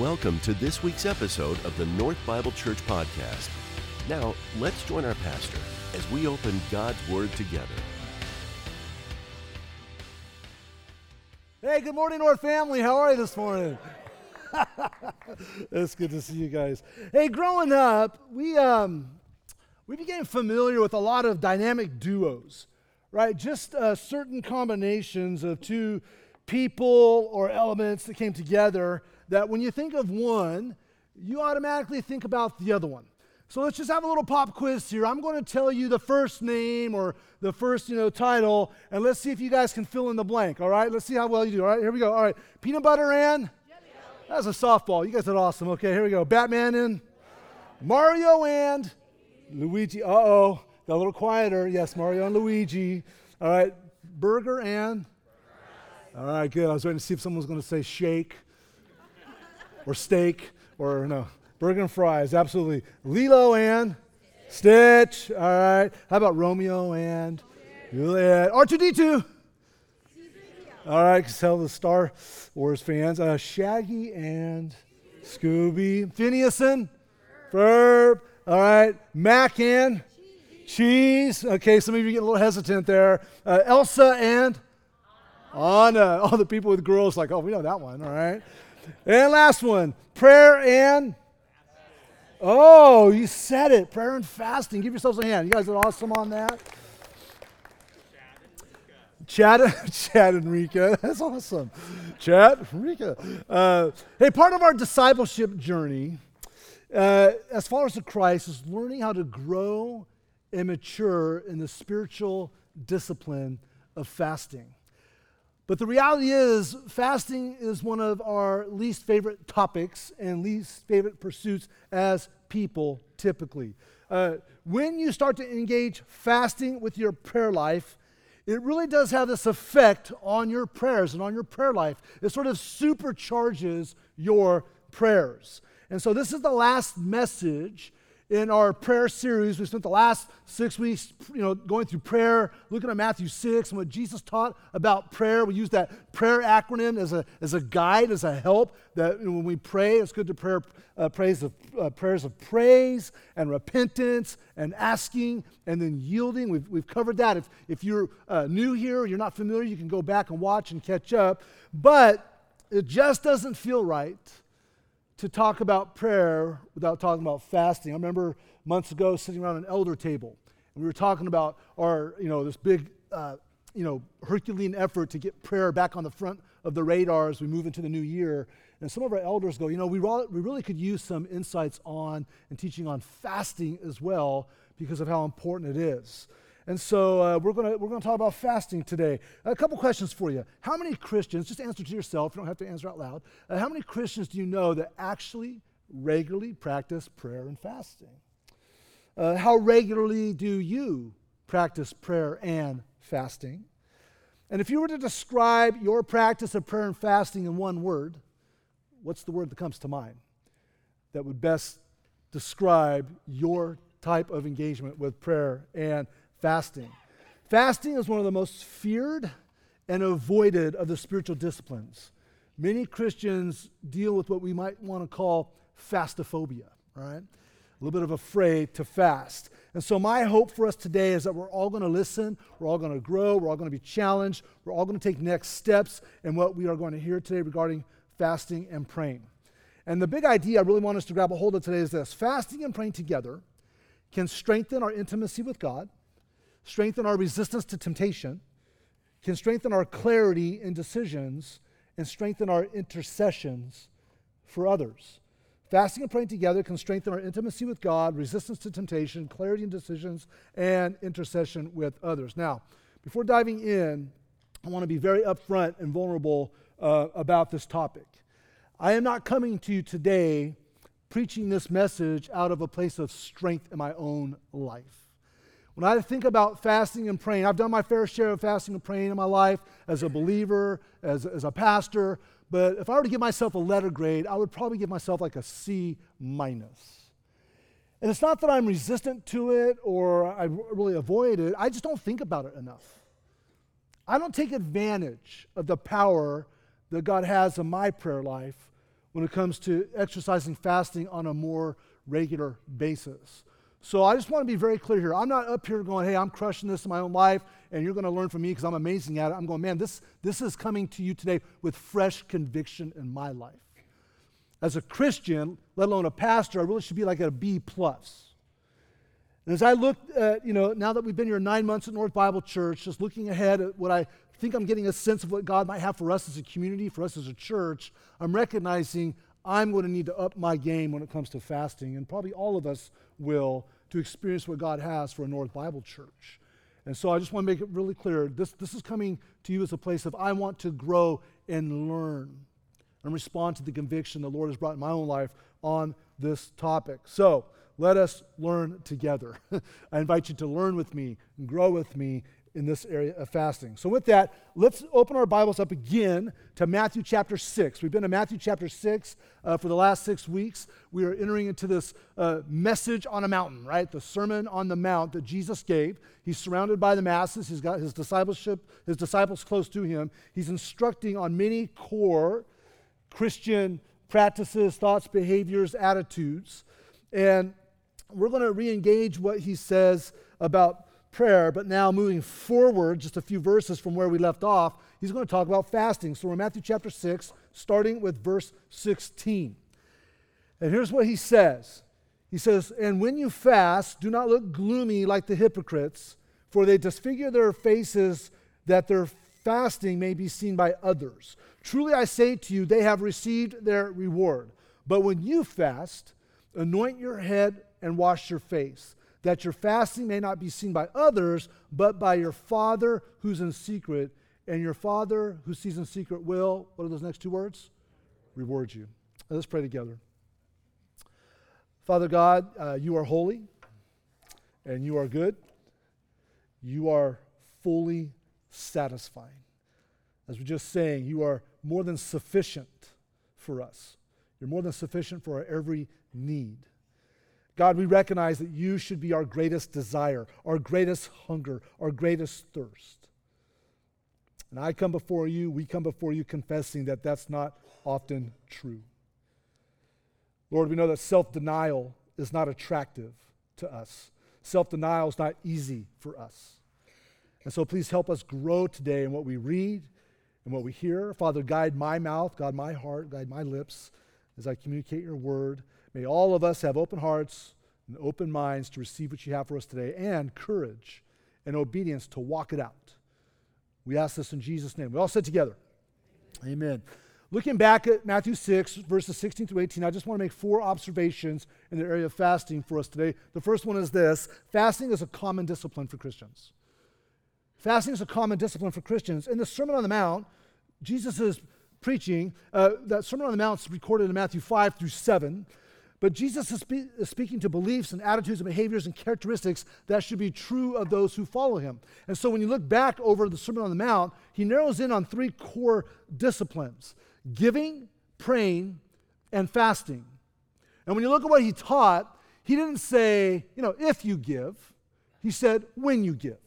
Welcome to this week's episode of the North Bible Church Podcast. Now, let's join our pastor as we open God's Word together. Hey, good morning, North family. How are you this morning? it's good to see you guys. Hey, growing up, we um, we became familiar with a lot of dynamic duos, right? Just uh, certain combinations of two people or elements that came together that when you think of one, you automatically think about the other one. So let's just have a little pop quiz here. I'm going to tell you the first name or the first, you know, title, and let's see if you guys can fill in the blank. All right, let's see how well you do. All right, here we go. All right, peanut butter and that's a softball. You guys did awesome. Okay, here we go. Batman and Mario and Luigi. Uh oh, got a little quieter. Yes, Mario and Luigi. All right, burger and. All right, good. I was waiting to see if someone was going to say shake or steak or no. Burger and fries, absolutely. Lilo and Stitch. All right. How about Romeo and Juliet? R2D2. All right, tell the Star Wars fans. Uh, Shaggy and Scooby. Phineas and Ferb. All right. Mac and Cheese. Okay, some of you get a little hesitant there. Uh, Elsa and Anna. All the people with girls, like, oh, we know that one. All right. And last one prayer and. Oh, you said it. Prayer and fasting. Give yourselves a hand. You guys are awesome on that. Chad, Chad and Rika. That's awesome. Chad, Rika. Uh, hey, part of our discipleship journey uh, as as the Christ is learning how to grow and mature in the spiritual discipline of fasting. But the reality is, fasting is one of our least favorite topics and least favorite pursuits as people typically. Uh, when you start to engage fasting with your prayer life, it really does have this effect on your prayers and on your prayer life. It sort of supercharges your prayers. And so, this is the last message in our prayer series. We spent the last six weeks, you know, going through prayer, looking at Matthew 6 and what Jesus taught about prayer. We use that prayer acronym as a, as a guide, as a help, that when we pray, it's good to pray uh, praise of, uh, prayers of praise and repentance and asking and then yielding. We've, we've covered that. If, if you're uh, new here you're not familiar, you can go back and watch and catch up. But it just doesn't feel right to talk about prayer without talking about fasting. I remember months ago sitting around an elder table, and we were talking about our, you know, this big, uh, you know, Herculean effort to get prayer back on the front of the radar as we move into the new year. And some of our elders go, you know, we, we really could use some insights on and teaching on fasting as well because of how important it is. And so uh, we're going we're gonna talk about fasting today. A couple questions for you. How many Christians, just answer to yourself, you don't have to answer out loud, uh, how many Christians do you know that actually regularly practice prayer and fasting? Uh, how regularly do you practice prayer and fasting? And if you were to describe your practice of prayer and fasting in one word, what's the word that comes to mind that would best describe your type of engagement with prayer and fasting. Fasting is one of the most feared and avoided of the spiritual disciplines. Many Christians deal with what we might want to call fastophobia, right? A little bit of afraid to fast. And so, my hope for us today is that we're all going to listen, we're all going to grow, we're all going to be challenged, we're all going to take next steps in what we are going to hear today regarding fasting and praying. And the big idea I really want us to grab a hold of today is this fasting and praying together can strengthen our intimacy with God strengthen our resistance to temptation, can strengthen our clarity in decisions, and strengthen our intercessions for others. Fasting and praying together can strengthen our intimacy with God, resistance to temptation, clarity in decisions, and intercession with others. Now, before diving in, I want to be very upfront and vulnerable uh, about this topic. I am not coming to you today preaching this message out of a place of strength in my own life. When I think about fasting and praying, I've done my fair share of fasting and praying in my life as a believer, as, as a pastor, but if I were to give myself a letter grade, I would probably give myself like a C minus. And it's not that I'm resistant to it or I really avoid it, I just don't think about it enough. I don't take advantage of the power that God has in my prayer life when it comes to exercising fasting on a more regular basis. So I just want to be very clear here. I'm not up here going, hey, I'm crushing this in my own life, and you're going to learn from me because I'm amazing at it. I'm going, man, this, this is coming to you today with fresh conviction in my life. As a Christian, let alone a pastor, I really should be like a B plus. And as I look at, you know, now that we've been here nine months at North Bible Church, just looking ahead at what I think I'm getting a sense of what God might have for us as a community, for us as a church, I'm recognizing I'm going to need to up my game when it comes to fasting, and probably all of us will to experience what God has for a North Bible Church. And so I just want to make it really clear this, this is coming to you as a place of I want to grow and learn and respond to the conviction the Lord has brought in my own life on this topic. So let us learn together. I invite you to learn with me and grow with me in this area of fasting. So, with that, let's open our Bibles up again to Matthew chapter 6. We've been in Matthew chapter 6 uh, for the last six weeks. We are entering into this uh, message on a mountain, right? The Sermon on the Mount that Jesus gave. He's surrounded by the masses, he's got his discipleship, his disciples close to him. He's instructing on many core Christian practices, thoughts, behaviors, attitudes. And we're going to re engage what he says about prayer, but now moving forward just a few verses from where we left off, he's going to talk about fasting. So we're in Matthew chapter 6, starting with verse 16. And here's what he says He says, And when you fast, do not look gloomy like the hypocrites, for they disfigure their faces that their fasting may be seen by others. Truly I say to you, they have received their reward. But when you fast, anoint your head and wash your face that your fasting may not be seen by others, but by your Father who's in secret. And your Father who sees in secret will, what are those next two words? Reward you. Let's pray together. Father God, uh, you are holy and you are good. You are fully satisfying. As we're just saying, you are more than sufficient for us. You're more than sufficient for our every need. God, we recognize that you should be our greatest desire, our greatest hunger, our greatest thirst. And I come before you, we come before you confessing that that's not often true. Lord, we know that self denial is not attractive to us, self denial is not easy for us. And so please help us grow today in what we read and what we hear. Father, guide my mouth, guide my heart, guide my lips as I communicate your word. May all of us have open hearts and open minds to receive what you have for us today and courage and obedience to walk it out. We ask this in Jesus' name. We all said together, Amen. Looking back at Matthew 6, verses 16 through 18, I just want to make four observations in the area of fasting for us today. The first one is this fasting is a common discipline for Christians. Fasting is a common discipline for Christians. In the Sermon on the Mount, Jesus is preaching. Uh, that Sermon on the Mount is recorded in Matthew 5 through 7. But Jesus is, spe- speaking to beliefs and attitudes and behaviors and characteristics that should be true of those who follow him. And so when you look back over the Sermon on the Mount, he narrows in on three core disciplines giving, praying, and fasting. And when you look at what he taught, he didn't say, you know, if you give, he said, when you give.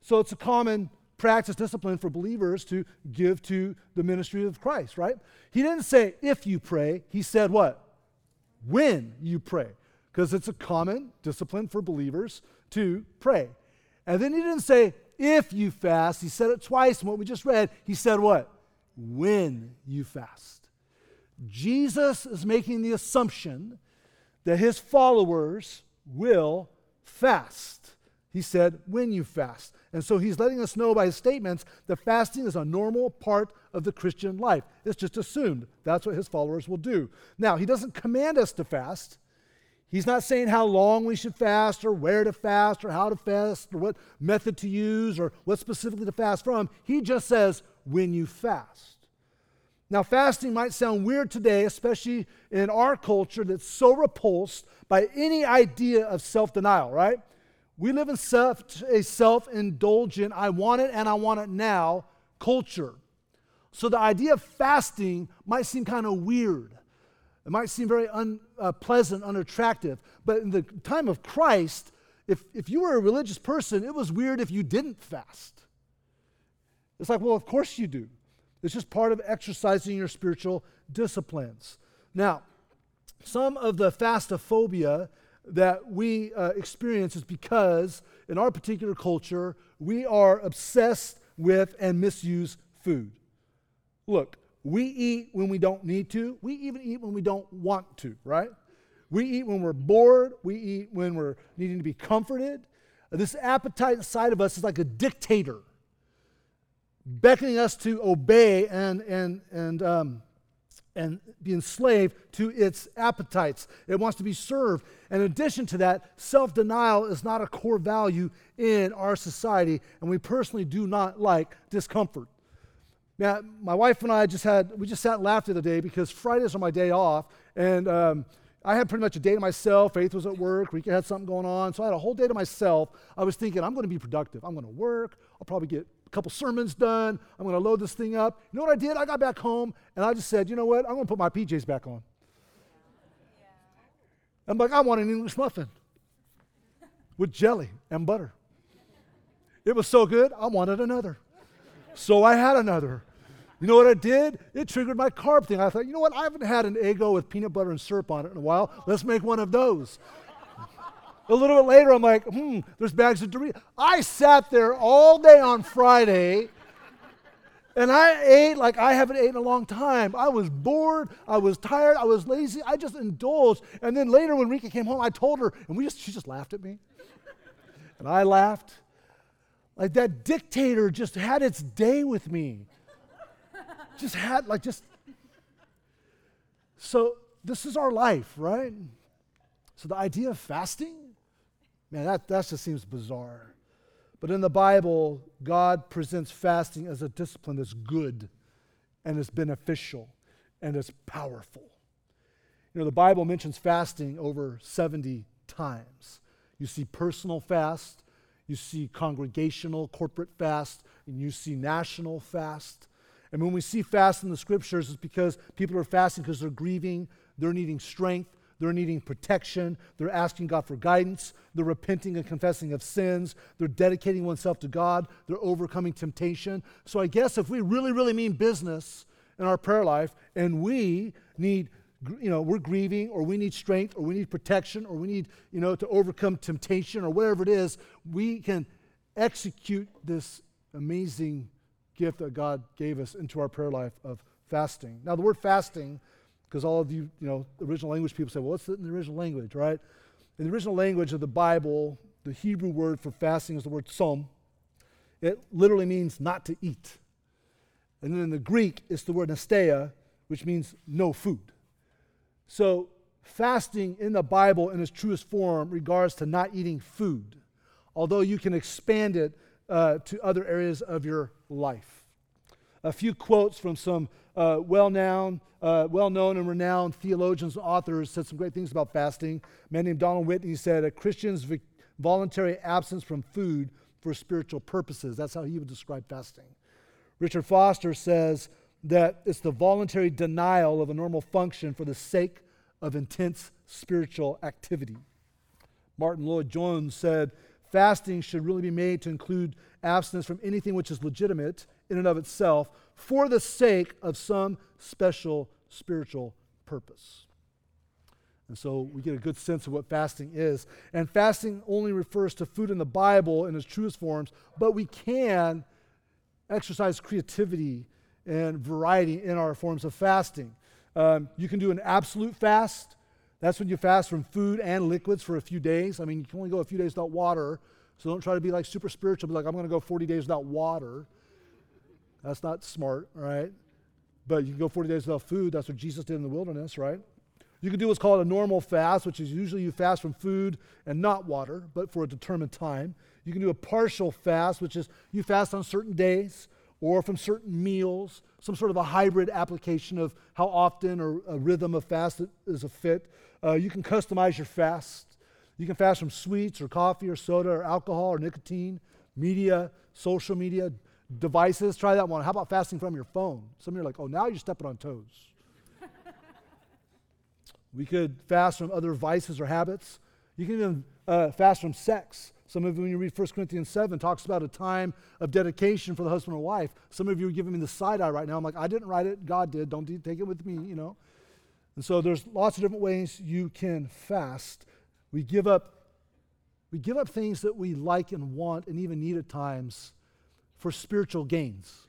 So it's a common practice, discipline for believers to give to the ministry of Christ, right? He didn't say, if you pray, he said what? When you pray, because it's a common discipline for believers to pray. And then he didn't say, if you fast. He said it twice in what we just read. He said what? When you fast. Jesus is making the assumption that his followers will fast. He said, when you fast. And so he's letting us know by his statements that fasting is a normal part of the Christian life. It's just assumed that's what his followers will do. Now, he doesn't command us to fast. He's not saying how long we should fast or where to fast or how to fast or what method to use or what specifically to fast from. He just says, when you fast. Now, fasting might sound weird today, especially in our culture that's so repulsed by any idea of self denial, right? We live in self, a self indulgent, I want it and I want it now culture. So the idea of fasting might seem kind of weird. It might seem very unpleasant, uh, unattractive. But in the time of Christ, if, if you were a religious person, it was weird if you didn't fast. It's like, well, of course you do. It's just part of exercising your spiritual disciplines. Now, some of the fastophobia that we uh, experience is because in our particular culture, we are obsessed with and misuse food. Look, we eat when we don't need to. We even eat when we don't want to, right? We eat when we're bored. We eat when we're needing to be comforted. This appetite inside of us is like a dictator, beckoning us to obey and, and, and, um, and be enslaved to its appetites. It wants to be served. In addition to that, self denial is not a core value in our society, and we personally do not like discomfort. Now, my wife and I just had, we just sat and laughed the other day because Fridays are my day off, and um, I had pretty much a day to myself. Faith was at work. Rika had something going on. So I had a whole day to myself. I was thinking, I'm going to be productive. I'm going to work. I'll probably get couple sermons done. I'm going to load this thing up. You know what I did? I got back home and I just said, you know what? I'm going to put my PJs back on. I'm like, I want an English muffin with jelly and butter. It was so good, I wanted another. So I had another. You know what I did? It triggered my carb thing. I thought, you know what? I haven't had an Eggo with peanut butter and syrup on it in a while. Let's make one of those. A little bit later, I'm like, hmm, there's bags of Doritos. I sat there all day on Friday and I ate like I haven't eaten in a long time. I was bored. I was tired. I was lazy. I just indulged. And then later, when Rika came home, I told her, and we just, she just laughed at me. and I laughed. Like that dictator just had its day with me just had, like, just. So, this is our life, right? So, the idea of fasting, man, that, that just seems bizarre. But in the Bible, God presents fasting as a discipline that's good and it's beneficial and it's powerful. You know, the Bible mentions fasting over 70 times. You see personal fast, you see congregational, corporate fast, and you see national fast. And when we see fast in the scriptures, it's because people are fasting because they're grieving, they're needing strength, they're needing protection, they're asking God for guidance, they're repenting and confessing of sins, they're dedicating oneself to God, they're overcoming temptation. So I guess if we really, really mean business in our prayer life and we need you know, we're grieving or we need strength or we need protection or we need, you know, to overcome temptation or whatever it is, we can execute this amazing gift that God gave us into our prayer life of fasting. Now, the word fasting, because all of you, you know, original language people say, well, what's in the original language, right? In the original language of the Bible, the Hebrew word for fasting is the word som. It literally means not to eat. And then in the Greek, it's the word asteia, which means no food. So, fasting in the Bible in its truest form regards to not eating food, although you can expand it uh, to other areas of your life. A few quotes from some uh, well-known, uh, well-known and renowned theologians and authors said some great things about fasting. A man named Donald Whitney said, "A Christian's voluntary absence from food for spiritual purposes." That's how he would describe fasting. Richard Foster says that it's the voluntary denial of a normal function for the sake of intense spiritual activity. Martyn Lloyd-Jones said fasting should really be made to include abstinence from anything which is legitimate in and of itself for the sake of some special spiritual purpose. And so we get a good sense of what fasting is. And fasting only refers to food in the Bible in its truest forms, but we can exercise creativity and variety in our forms of fasting. Um, you can do an absolute fast, that's when you fast from food and liquids for a few days. I mean, you can only go a few days without water. So don't try to be like super spiritual, be like, I'm going to go 40 days without water. That's not smart, right? But you can go 40 days without food. That's what Jesus did in the wilderness, right? You can do what's called a normal fast, which is usually you fast from food and not water, but for a determined time. You can do a partial fast, which is you fast on certain days or from certain meals, some sort of a hybrid application of how often or a rhythm of fast is a fit. Uh, you can customize your fast. You can fast from sweets or coffee or soda or alcohol or nicotine, media, social media, devices. Try that one. How about fasting from your phone? Some of you are like, oh, now you're stepping on toes. we could fast from other vices or habits. You can even uh, fast from sex. Some of you, when you read 1 Corinthians 7, talks about a time of dedication for the husband and wife. Some of you are giving me the side eye right now. I'm like, I didn't write it, God did. Don't take it with me, you know. And so there's lots of different ways you can fast. We give up we give up things that we like and want and even need at times for spiritual gains.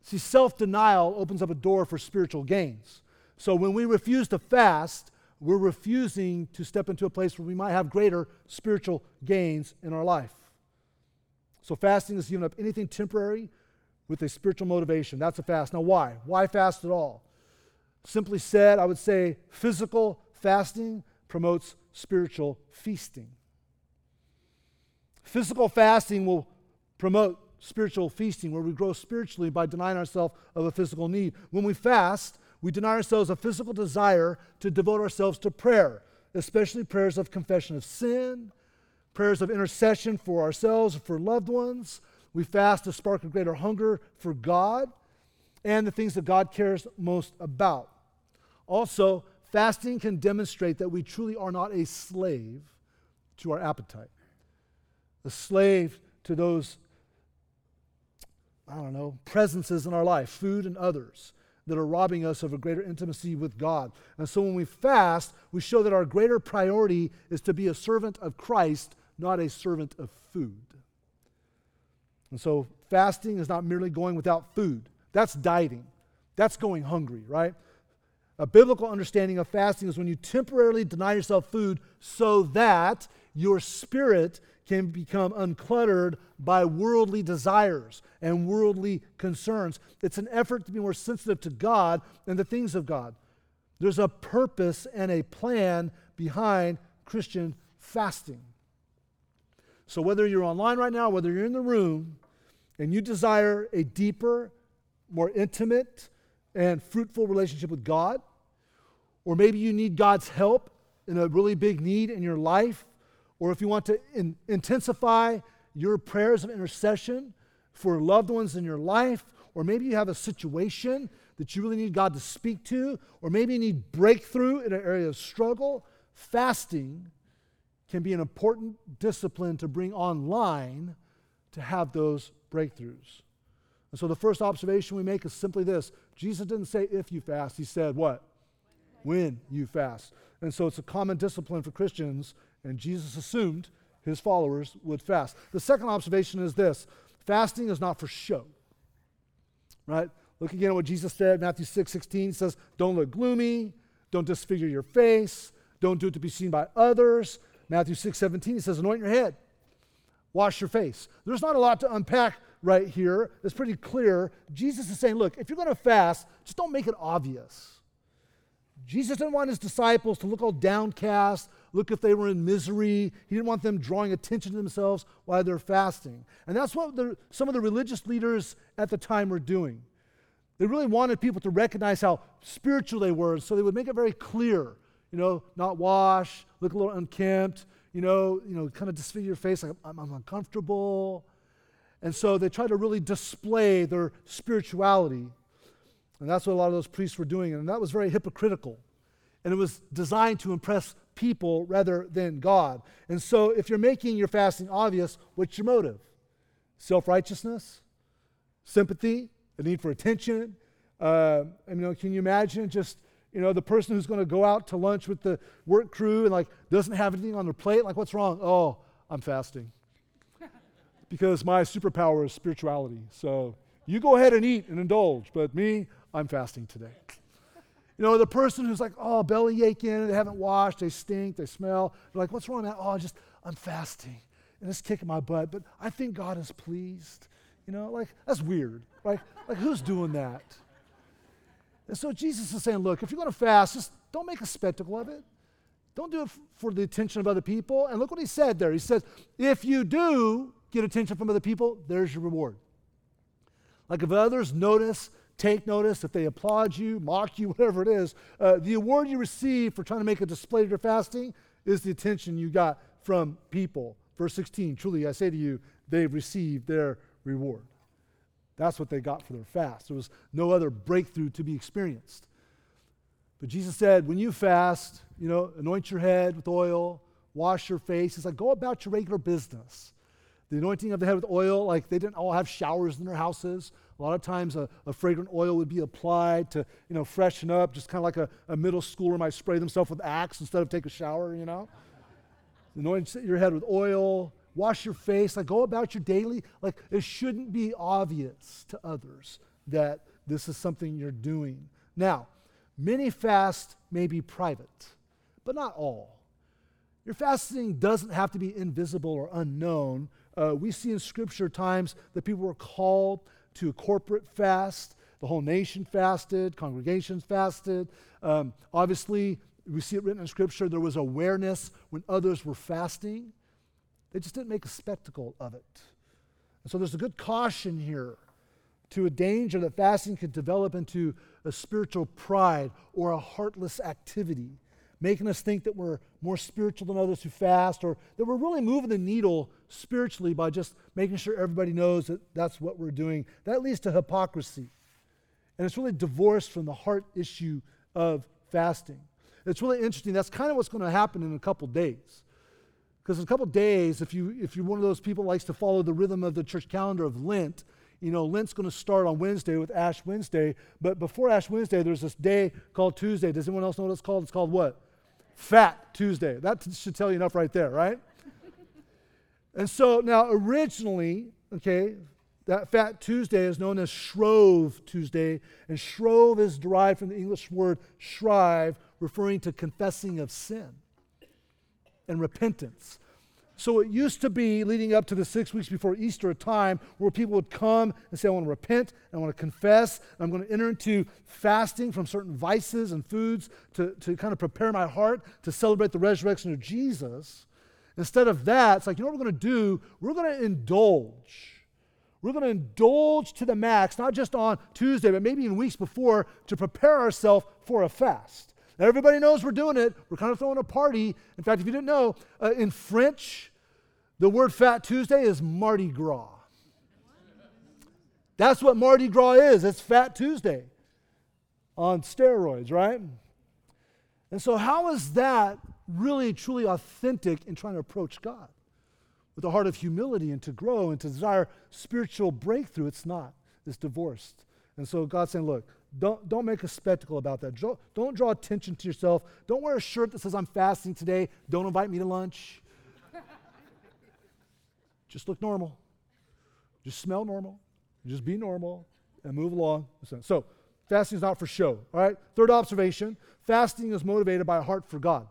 See, self denial opens up a door for spiritual gains. So when we refuse to fast, we're refusing to step into a place where we might have greater spiritual gains in our life. So fasting is giving up anything temporary with a spiritual motivation. That's a fast. Now, why? Why fast at all? Simply said, I would say physical fasting promotes spiritual feasting. Physical fasting will promote spiritual feasting, where we grow spiritually by denying ourselves of a physical need. When we fast, we deny ourselves a physical desire to devote ourselves to prayer, especially prayers of confession of sin, prayers of intercession for ourselves, or for loved ones. We fast to spark a greater hunger for God and the things that God cares most about. Also, fasting can demonstrate that we truly are not a slave to our appetite, a slave to those, I don't know, presences in our life, food and others that are robbing us of a greater intimacy with God. And so when we fast, we show that our greater priority is to be a servant of Christ, not a servant of food. And so fasting is not merely going without food, that's dieting, that's going hungry, right? A biblical understanding of fasting is when you temporarily deny yourself food so that your spirit can become uncluttered by worldly desires and worldly concerns. It's an effort to be more sensitive to God and the things of God. There's a purpose and a plan behind Christian fasting. So, whether you're online right now, whether you're in the room, and you desire a deeper, more intimate, and fruitful relationship with God, or maybe you need God's help in a really big need in your life, or if you want to in, intensify your prayers of intercession for loved ones in your life, or maybe you have a situation that you really need God to speak to, or maybe you need breakthrough in an area of struggle, fasting can be an important discipline to bring online to have those breakthroughs. And so the first observation we make is simply this Jesus didn't say if you fast, he said what? When you fast. And so it's a common discipline for Christians and Jesus assumed his followers would fast. The second observation is this fasting is not for show. Right? Look again at what Jesus said, Matthew 6 16 says, Don't look gloomy, don't disfigure your face, don't do it to be seen by others. Matthew 6 17, he says, Anoint your head, wash your face. There's not a lot to unpack right here. It's pretty clear. Jesus is saying, Look, if you're going to fast, just don't make it obvious. Jesus didn't want his disciples to look all downcast, look if they were in misery. He didn't want them drawing attention to themselves while they're fasting. And that's what the, some of the religious leaders at the time were doing. They really wanted people to recognize how spiritual they were, so they would make it very clear. You know, not wash, look a little unkempt, you know, you know, kind of disfigure your face like I'm, I'm uncomfortable. And so they tried to really display their spirituality. And that's what a lot of those priests were doing. And that was very hypocritical. And it was designed to impress people rather than God. And so if you're making your fasting obvious, what's your motive? Self righteousness? Sympathy? The need for attention? Uh, you know, can you imagine just you know, the person who's going to go out to lunch with the work crew and like doesn't have anything on their plate, like what's wrong? Oh, I'm fasting. because my superpower is spirituality. So you go ahead and eat and indulge, but me, I'm fasting today. You know, the person who's like, oh, belly aching, they haven't washed, they stink, they smell. They're like, what's wrong, man? Oh, just, I'm fasting. And it's kicking my butt, but I think God is pleased. You know, like, that's weird. Like, like who's doing that? And so Jesus is saying, look, if you're going to fast, just don't make a spectacle of it. Don't do it f- for the attention of other people. And look what he said there. He says, if you do get attention from other people, there's your reward. Like if others notice take notice, if they applaud you, mock you, whatever it is, uh, the award you receive for trying to make a display of your fasting is the attention you got from people. Verse 16, truly I say to you, they've received their reward. That's what they got for their fast. There was no other breakthrough to be experienced. But Jesus said, when you fast, you know, anoint your head with oil, wash your face. He's like, go about your regular business. The anointing of the head with oil, like they didn't all have showers in their houses. A lot of times a, a fragrant oil would be applied to, you know, freshen up, just kind of like a, a middle schooler might spray themselves with Axe instead of take a shower, you know. Anoint your head with oil, wash your face, like go about your daily, like it shouldn't be obvious to others that this is something you're doing. Now, many fast may be private, but not all. Your fasting doesn't have to be invisible or unknown. Uh, we see in Scripture times that people were called to a corporate fast. The whole nation fasted, congregations fasted. Um, obviously, we see it written in Scripture, there was awareness when others were fasting. They just didn't make a spectacle of it. And so there's a good caution here to a danger that fasting could develop into a spiritual pride or a heartless activity, making us think that we're more spiritual than others who fast or that we're really moving the needle spiritually by just making sure everybody knows that that's what we're doing. That leads to hypocrisy. And it's really divorced from the heart issue of fasting. It's really interesting. That's kind of what's going to happen in a couple days. Because in a couple days, if, you, if you're one of those people who likes to follow the rhythm of the church calendar of Lent, you know, Lent's going to start on Wednesday with Ash Wednesday. But before Ash Wednesday, there's this day called Tuesday. Does anyone else know what it's called? It's called what? Fat Tuesday. That should tell you enough right there, right? and so now, originally, okay, that Fat Tuesday is known as Shrove Tuesday. And Shrove is derived from the English word shrive, referring to confessing of sin and repentance. So it used to be leading up to the six weeks before Easter, a time where people would come and say, I want to repent, I want to confess, I'm going to enter into fasting from certain vices and foods to, to kind of prepare my heart to celebrate the resurrection of Jesus. Instead of that, it's like, you know what we're going to do? We're going to indulge. We're going to indulge to the max, not just on Tuesday, but maybe in weeks before to prepare ourselves for a fast. Everybody knows we're doing it. We're kind of throwing a party. In fact, if you didn't know, uh, in French, the word Fat Tuesday is Mardi Gras. That's what Mardi Gras is. It's Fat Tuesday on steroids, right? And so, how is that really truly authentic in trying to approach God? With a heart of humility and to grow and to desire spiritual breakthrough, it's not. It's divorced. And so God's saying, look, don't, don't make a spectacle about that. Don't, don't draw attention to yourself. Don't wear a shirt that says, I'm fasting today. Don't invite me to lunch. just look normal. Just smell normal. Just be normal and move along. So, fasting is not for show. All right? Third observation fasting is motivated by a heart for God.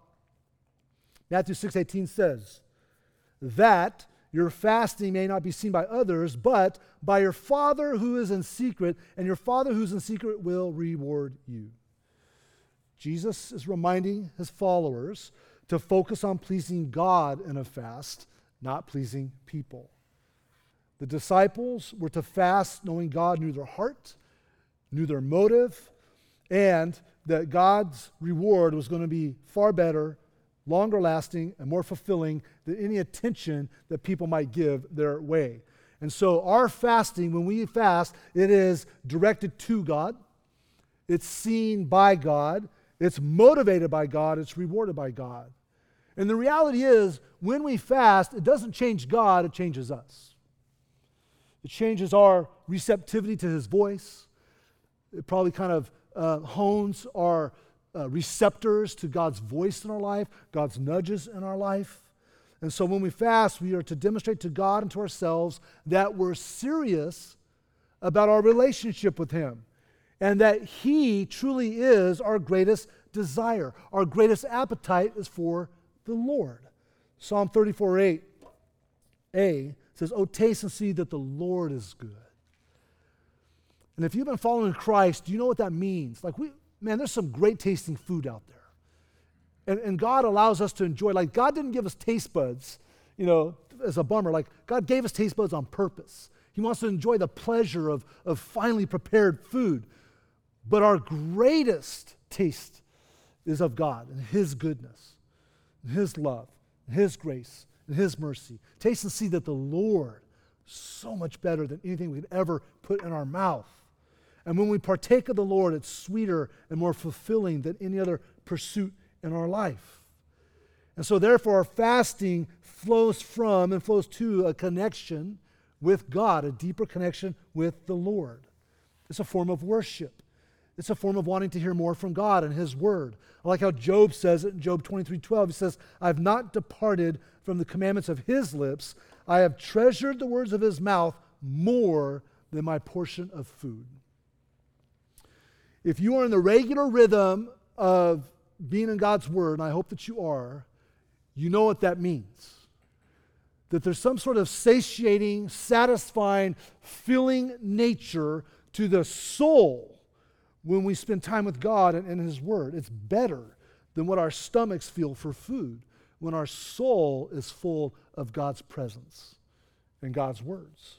Matthew 6:18 says, that your fasting may not be seen by others, but by your Father who is in secret, and your Father who's in secret will reward you. Jesus is reminding his followers to focus on pleasing God in a fast, not pleasing people. The disciples were to fast knowing God knew their heart, knew their motive, and that God's reward was going to be far better longer lasting and more fulfilling than any attention that people might give their way. And so, our fasting, when we fast, it is directed to God, it's seen by God, it's motivated by God, it's rewarded by God. And the reality is, when we fast, it doesn't change God, it changes us. It changes our receptivity to His voice. It probably kind of uh, hones our uh, receptors to God's voice in our life, God's nudges in our life. And so when we fast, we are to demonstrate to God and to ourselves that we're serious about our relationship with Him and that He truly is our greatest desire. Our greatest appetite is for the Lord. Psalm 34 8a says, Oh, taste and see that the Lord is good. And if you've been following Christ, do you know what that means? Like, we, man, there's some great tasting food out there. And, and God allows us to enjoy, like, God didn't give us taste buds, you know, as a bummer. Like, God gave us taste buds on purpose. He wants to enjoy the pleasure of, of finely prepared food. But our greatest taste is of God and His goodness, and His love, and His grace, and His mercy. Taste and see that the Lord is so much better than anything we could ever put in our mouth. And when we partake of the Lord, it's sweeter and more fulfilling than any other pursuit in our life. And so, therefore, our fasting flows from and flows to a connection with God, a deeper connection with the Lord. It's a form of worship. It's a form of wanting to hear more from God and His Word. I like how Job says it in Job 23 12. He says, I've not departed from the commandments of His lips. I have treasured the words of His mouth more than my portion of food. If you are in the regular rhythm of being in God's Word, and I hope that you are, you know what that means. That there's some sort of satiating, satisfying, filling nature to the soul when we spend time with God and, and His Word. It's better than what our stomachs feel for food when our soul is full of God's presence and God's words.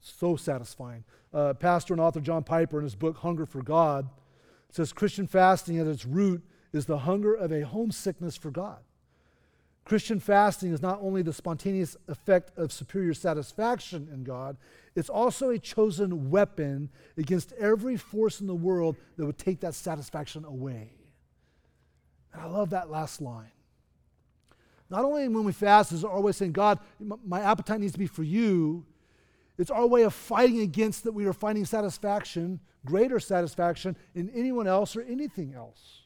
So satisfying. Uh, pastor and author John Piper, in his book Hunger for God, says Christian fasting at its root is the hunger of a homesickness for God. Christian fasting is not only the spontaneous effect of superior satisfaction in God, it's also a chosen weapon against every force in the world that would take that satisfaction away. And I love that last line. Not only when we fast is way saying, God, my appetite needs to be for you, it's our way of fighting against that we are finding satisfaction, greater satisfaction in anyone else or anything else.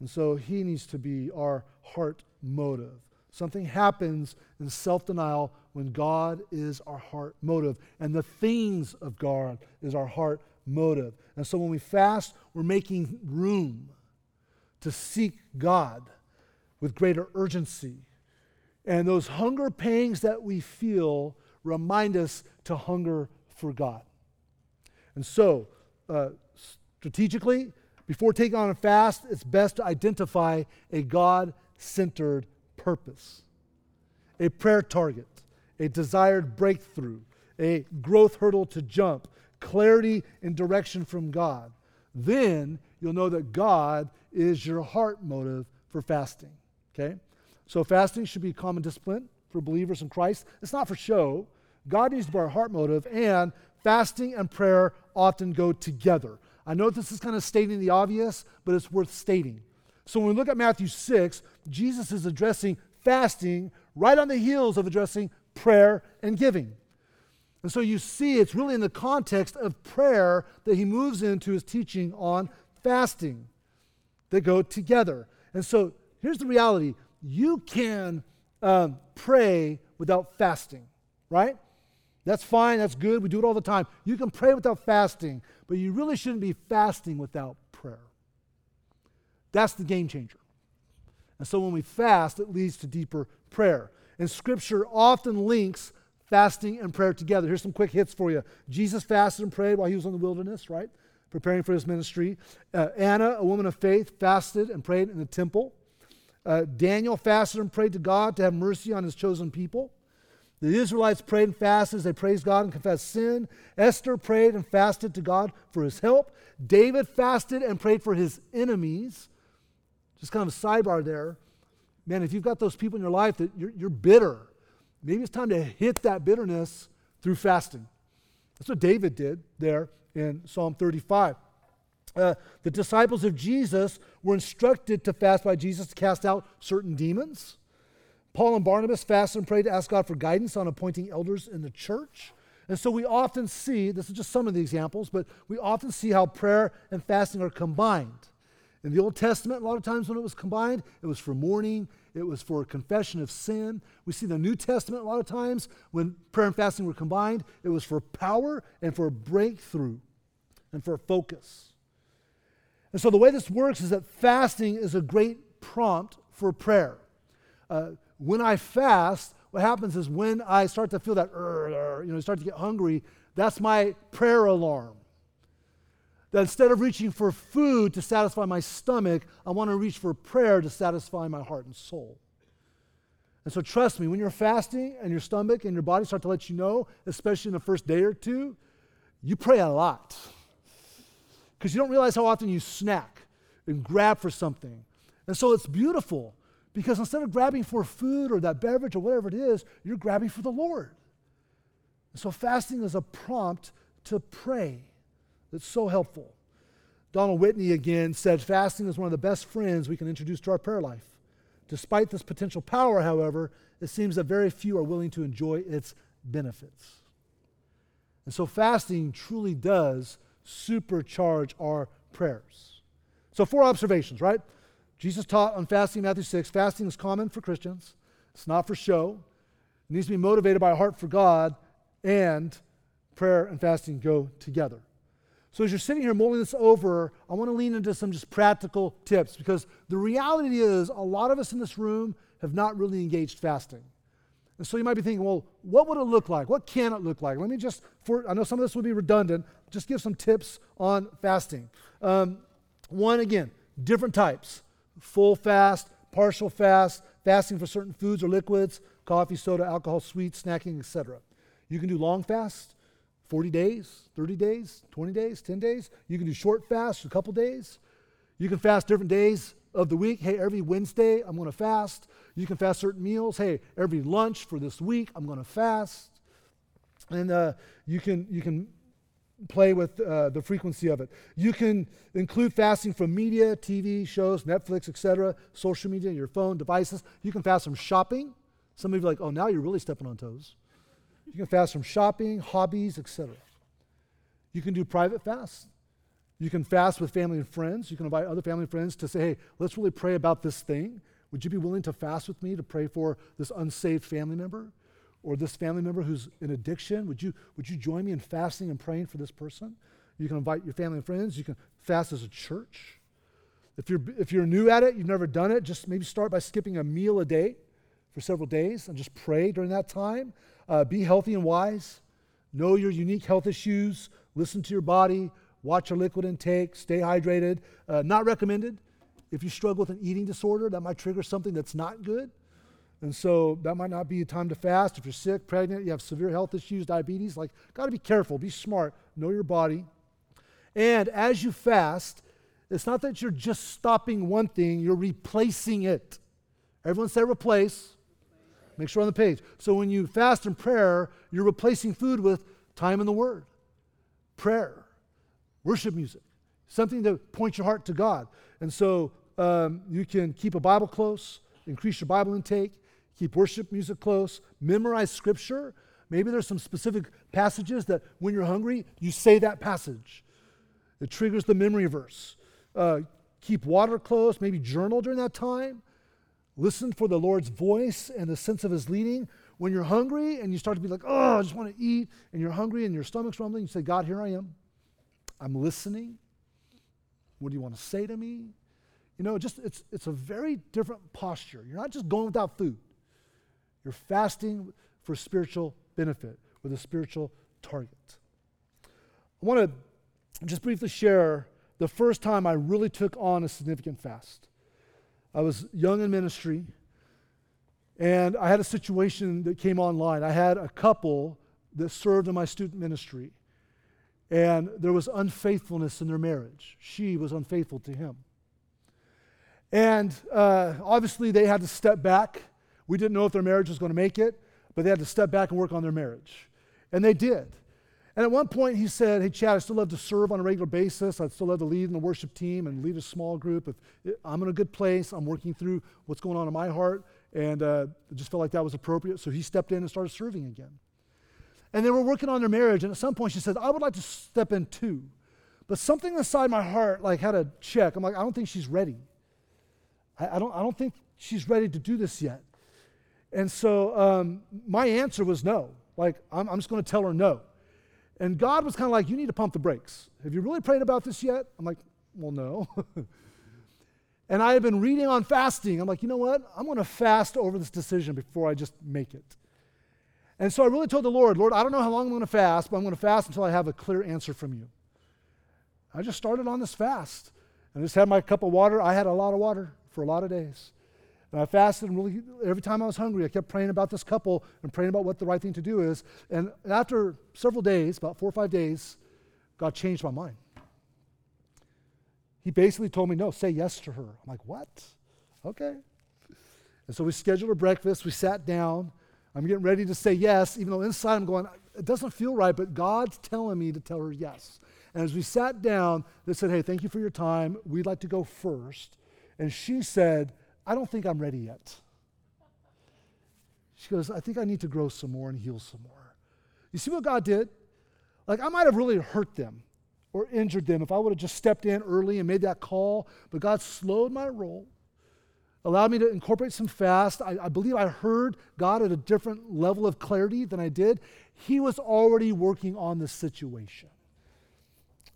And so he needs to be our heart motive. Something happens in self denial when God is our heart motive, and the things of God is our heart motive. And so when we fast, we're making room to seek God with greater urgency. And those hunger pangs that we feel remind us to hunger for God. And so, uh, strategically, before taking on a fast, it's best to identify a God centered purpose, a prayer target, a desired breakthrough, a growth hurdle to jump, clarity and direction from God. Then you'll know that God is your heart motive for fasting. Okay? So fasting should be a common discipline for believers in Christ. It's not for show. God needs to be our heart motive, and fasting and prayer often go together. I know this is kind of stating the obvious, but it's worth stating. So when we look at Matthew 6, Jesus is addressing fasting right on the heels of addressing prayer and giving. And so you see, it's really in the context of prayer that he moves into his teaching on fasting. They go together. And so here's the reality you can um, pray without fasting, right? That's fine, that's good. We do it all the time. You can pray without fasting, but you really shouldn't be fasting without prayer. That's the game changer. And so when we fast, it leads to deeper prayer. And Scripture often links fasting and prayer together. Here's some quick hits for you. Jesus fasted and prayed while he was in the wilderness, right? Preparing for his ministry. Uh, Anna, a woman of faith, fasted and prayed in the temple. Uh, Daniel fasted and prayed to God to have mercy on his chosen people. The Israelites prayed and fasted as they praised God and confessed sin. Esther prayed and fasted to God for his help. David fasted and prayed for his enemies. Just kind of a sidebar there. Man, if you've got those people in your life that you're, you're bitter, maybe it's time to hit that bitterness through fasting. That's what David did there in Psalm 35. Uh, the disciples of Jesus were instructed to fast by Jesus to cast out certain demons. Paul and Barnabas fasted and prayed to ask God for guidance on appointing elders in the church. And so we often see, this is just some of the examples, but we often see how prayer and fasting are combined. In the Old Testament, a lot of times when it was combined, it was for mourning, it was for confession of sin. We see in the New Testament a lot of times when prayer and fasting were combined, it was for power and for breakthrough and for focus. And so the way this works is that fasting is a great prompt for prayer. Uh, when I fast, what happens is when I start to feel that, you know, start to get hungry, that's my prayer alarm. That instead of reaching for food to satisfy my stomach, I want to reach for prayer to satisfy my heart and soul. And so, trust me, when you're fasting and your stomach and your body start to let you know, especially in the first day or two, you pray a lot. Because you don't realize how often you snack and grab for something. And so, it's beautiful because instead of grabbing for food or that beverage or whatever it is, you're grabbing for the Lord. So fasting is a prompt to pray. It's so helpful. Donald Whitney again said fasting is one of the best friends we can introduce to our prayer life. Despite this potential power, however, it seems that very few are willing to enjoy its benefits. And so fasting truly does supercharge our prayers. So, four observations, right? Jesus taught on fasting, Matthew 6. Fasting is common for Christians, it's not for show. It needs to be motivated by a heart for God, and prayer and fasting go together. So, as you're sitting here mulling this over, I want to lean into some just practical tips because the reality is a lot of us in this room have not really engaged fasting. And so you might be thinking, well, what would it look like? What can it look like? Let me just, for I know some of this would be redundant, just give some tips on fasting. Um, one, again, different types full fast, partial fast, fasting for certain foods or liquids, coffee, soda, alcohol, sweets, snacking, etc. You can do long fast, 40 days, 30 days, 20 days, 10 days. You can do short fast, a couple days. You can fast different days of the week. Hey, every Wednesday, I'm going to fast. You can fast certain meals. Hey, every lunch for this week, I'm going to fast. And uh, you, can, you can play with uh, the frequency of it. You can include fasting from media, TV shows, Netflix, etc., social media, your phone, devices. You can fast from shopping. Some of you are like, oh, now you're really stepping on toes. You can fast from shopping, hobbies, etc. You can do private fasts. You can fast with family and friends. You can invite other family and friends to say, hey, let's really pray about this thing. Would you be willing to fast with me to pray for this unsaved family member or this family member who's in addiction? Would you, would you join me in fasting and praying for this person? You can invite your family and friends. You can fast as a church. If you're, if you're new at it, you've never done it, just maybe start by skipping a meal a day for several days and just pray during that time. Uh, be healthy and wise. Know your unique health issues. Listen to your body. Watch your liquid intake. Stay hydrated. Uh, not recommended. If you struggle with an eating disorder, that might trigger something that's not good. And so that might not be a time to fast. If you're sick, pregnant, you have severe health issues, diabetes, like, got to be careful, be smart, know your body. And as you fast, it's not that you're just stopping one thing, you're replacing it. Everyone say replace. Make sure on the page. So when you fast in prayer, you're replacing food with time in the Word, prayer, worship music, something to point your heart to God. And so um, you can keep a Bible close, increase your Bible intake, keep worship music close, memorize Scripture. Maybe there's some specific passages that when you're hungry, you say that passage. It triggers the memory verse. Uh, keep water close, maybe journal during that time. Listen for the Lord's voice and the sense of his leading. When you're hungry and you start to be like, oh, I just want to eat, and you're hungry and your stomach's rumbling, you say, God, here I am. I'm listening. What do you want to say to me? You know, just it's it's a very different posture. You're not just going without food. You're fasting for spiritual benefit with a spiritual target. I want to just briefly share the first time I really took on a significant fast. I was young in ministry, and I had a situation that came online. I had a couple that served in my student ministry, and there was unfaithfulness in their marriage. She was unfaithful to him. And uh, obviously, they had to step back. We didn't know if their marriage was going to make it, but they had to step back and work on their marriage. And they did. And at one point, he said, Hey, Chad, I still love to serve on a regular basis. I'd still love to lead in the worship team and lead a small group. If I'm in a good place, I'm working through what's going on in my heart. And uh, just felt like that was appropriate. So he stepped in and started serving again. And they were working on their marriage. And at some point, she said, I would like to step in too. But something inside my heart like had a check. I'm like, I don't think she's ready. I, I don't, I don't think she's ready to do this yet. And so um, my answer was no. Like, I'm, I'm just going to tell her no. And God was kind of like, You need to pump the brakes. Have you really prayed about this yet? I'm like, Well, no. and I had been reading on fasting. I'm like, You know what? I'm going to fast over this decision before I just make it. And so I really told the Lord, Lord, I don't know how long I'm going to fast, but I'm going to fast until I have a clear answer from you. I just started on this fast. And I just had my cup of water. I had a lot of water for a lot of days. And I fasted and really, every time I was hungry, I kept praying about this couple and praying about what the right thing to do is. And after several days, about four or five days, God changed my mind. He basically told me, no, say yes to her. I'm like, what? Okay. And so we scheduled a breakfast. We sat down. I'm getting ready to say yes, even though inside I'm going, it doesn't feel right, but God's telling me to tell her yes. And as we sat down, they said, hey, thank you for your time. We'd like to go first. And she said, I don't think I'm ready yet. She goes, I think I need to grow some more and heal some more. You see what God did? Like, I might have really hurt them or injured them if I would have just stepped in early and made that call, but God slowed my roll, allowed me to incorporate some fast. I, I believe I heard God at a different level of clarity than I did. He was already working on the situation.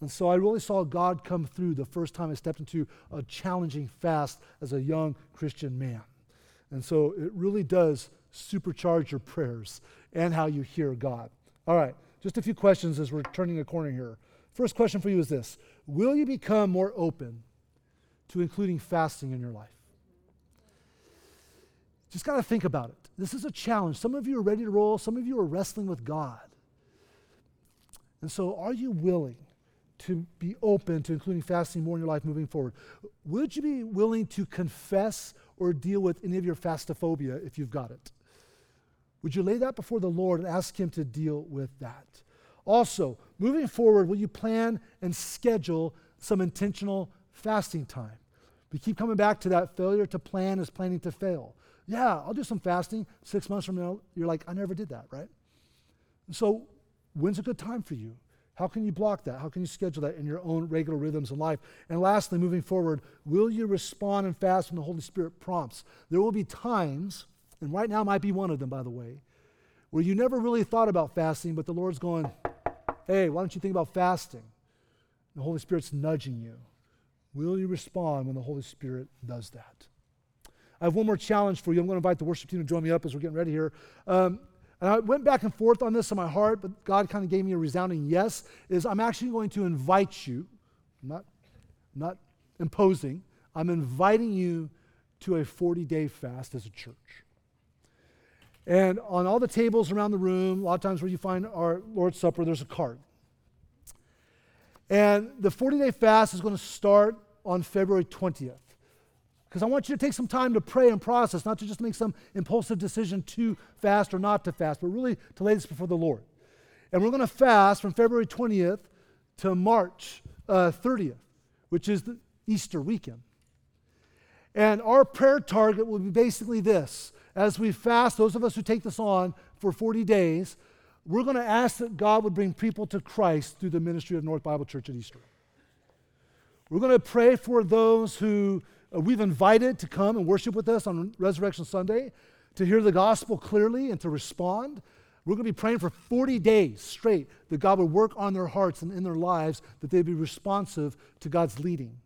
And so I really saw God come through the first time I stepped into a challenging fast as a young Christian man. And so it really does supercharge your prayers and how you hear God. All right, just a few questions as we're turning a corner here. First question for you is this Will you become more open to including fasting in your life? Just got to think about it. This is a challenge. Some of you are ready to roll, some of you are wrestling with God. And so, are you willing to be open to including fasting more in your life moving forward? Would you be willing to confess or deal with any of your fastophobia if you've got it? Would you lay that before the Lord and ask Him to deal with that? Also, moving forward, will you plan and schedule some intentional fasting time? We keep coming back to that failure to plan is planning to fail. Yeah, I'll do some fasting. Six months from now, you're like, I never did that, right? So, when's a good time for you? How can you block that? How can you schedule that in your own regular rhythms in life? And lastly, moving forward, will you respond and fast when the Holy Spirit prompts? There will be times and right now might be one of them, by the way, where you never really thought about fasting, but the Lord's going, hey, why don't you think about fasting? The Holy Spirit's nudging you. Will you respond when the Holy Spirit does that? I have one more challenge for you. I'm going to invite the worship team to join me up as we're getting ready here. Um, and I went back and forth on this in my heart, but God kind of gave me a resounding yes. Is I'm actually going to invite you, I'm not, I'm not imposing, I'm inviting you to a 40 day fast as a church. And on all the tables around the room, a lot of times where you find our Lord's Supper, there's a card. And the 40 day fast is going to start on February 20th. Because I want you to take some time to pray and process, not to just make some impulsive decision to fast or not to fast, but really to lay this before the Lord. And we're going to fast from February 20th to March uh, 30th, which is the Easter weekend. And our prayer target will be basically this as we fast, those of us who take this on for 40 days, we're going to ask that God would bring people to Christ through the ministry of North Bible Church at Easter. We're going to pray for those who uh, we've invited to come and worship with us on Resurrection Sunday, to hear the gospel clearly and to respond. We're going to be praying for 40 days straight that God would work on their hearts and in their lives, that they'd be responsive to God's leading.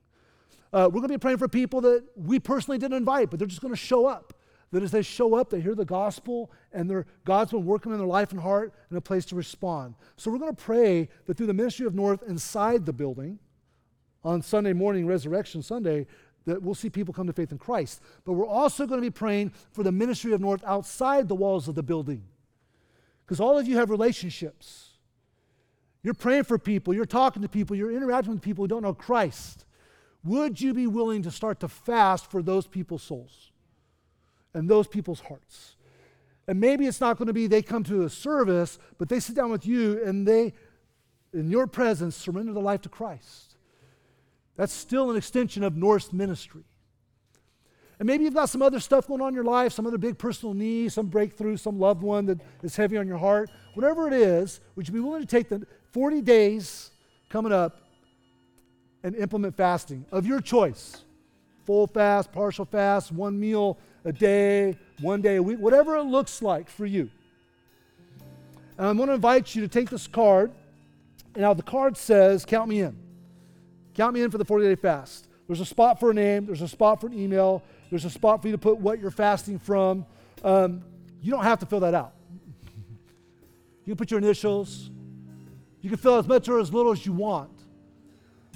Uh, we're going to be praying for people that we personally didn't invite, but they're just going to show up that as they show up, they hear the gospel and God's been working in their life and heart and a place to respond. So we're going to pray that through the ministry of North inside the building on Sunday morning, Resurrection Sunday, that we'll see people come to faith in Christ. But we're also going to be praying for the ministry of North outside the walls of the building. Because all of you have relationships. You're praying for people, you're talking to people, you're interacting with people who don't know Christ. Would you be willing to start to fast for those people's souls? and those people's hearts. And maybe it's not going to be they come to a service, but they sit down with you and they, in your presence, surrender their life to Christ. That's still an extension of North's ministry. And maybe you've got some other stuff going on in your life, some other big personal need, some breakthrough, some loved one that is heavy on your heart. Whatever it is, would you be willing to take the 40 days coming up and implement fasting of your choice? Full fast, partial fast, one meal a day, one day a week, whatever it looks like for you. And I'm going to invite you to take this card. Now the card says, Count me in. Count me in for the 40 day fast. There's a spot for a name, there's a spot for an email, there's a spot for you to put what you're fasting from. Um, you don't have to fill that out. You can put your initials. You can fill as much or as little as you want.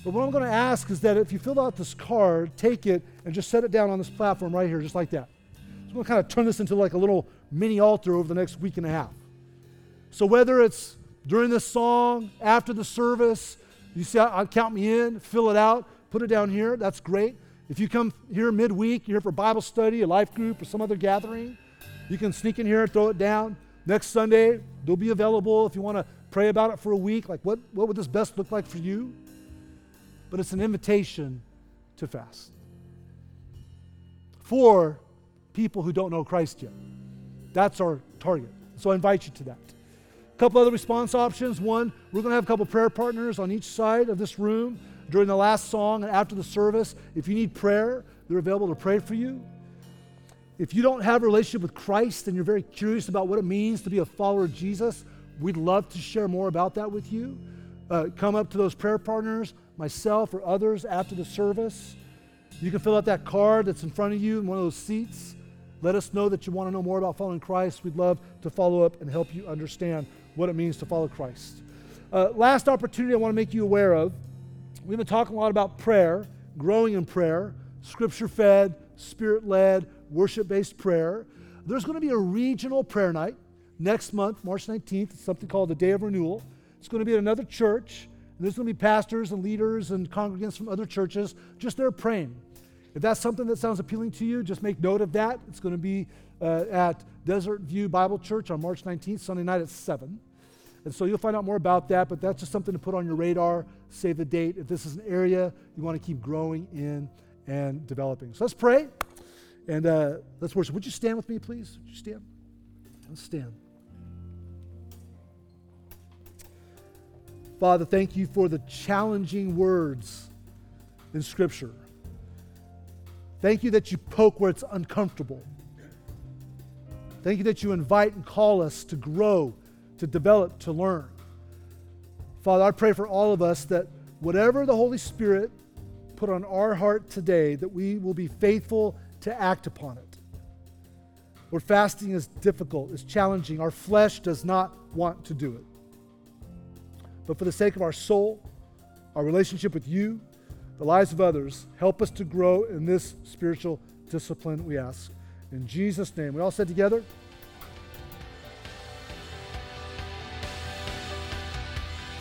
But what I'm going to ask is that if you fill out this card, take it and just set it down on this platform right here, just like that. So I'm going to kind of turn this into like a little mini altar over the next week and a half. So whether it's during this song, after the service, you say, I, count me in, fill it out, put it down here, that's great. If you come here midweek, you're here for Bible study, a life group, or some other gathering, you can sneak in here and throw it down. Next Sunday, they'll be available if you want to pray about it for a week. Like, what, what would this best look like for you? but it's an invitation to fast. for people who don't know Christ yet. That's our target. So I invite you to that. Couple other response options. One, we're going to have a couple prayer partners on each side of this room during the last song and after the service. If you need prayer, they're available to pray for you. If you don't have a relationship with Christ and you're very curious about what it means to be a follower of Jesus, we'd love to share more about that with you. Uh, come up to those prayer partners, myself or others after the service. You can fill out that card that's in front of you in one of those seats. Let us know that you want to know more about following Christ. We'd love to follow up and help you understand what it means to follow Christ. Uh, last opportunity I want to make you aware of we've been talking a lot about prayer, growing in prayer, scripture fed, spirit led, worship based prayer. There's going to be a regional prayer night next month, March 19th. It's something called the Day of Renewal. It's going to be at another church. And there's going to be pastors and leaders and congregants from other churches just there praying. If that's something that sounds appealing to you, just make note of that. It's going to be uh, at Desert View Bible Church on March 19th, Sunday night at 7. And so you'll find out more about that, but that's just something to put on your radar, save the date. If this is an area you want to keep growing in and developing. So let's pray and uh, let's worship. Would you stand with me, please? Would you stand? Let's stand. Father, thank you for the challenging words in Scripture. Thank you that you poke where it's uncomfortable. Thank you that you invite and call us to grow, to develop, to learn. Father, I pray for all of us that whatever the Holy Spirit put on our heart today, that we will be faithful to act upon it. Where fasting is difficult, is challenging. Our flesh does not want to do it. But for the sake of our soul, our relationship with you, the lives of others, help us to grow in this spiritual discipline, we ask. In Jesus' name. We all said together?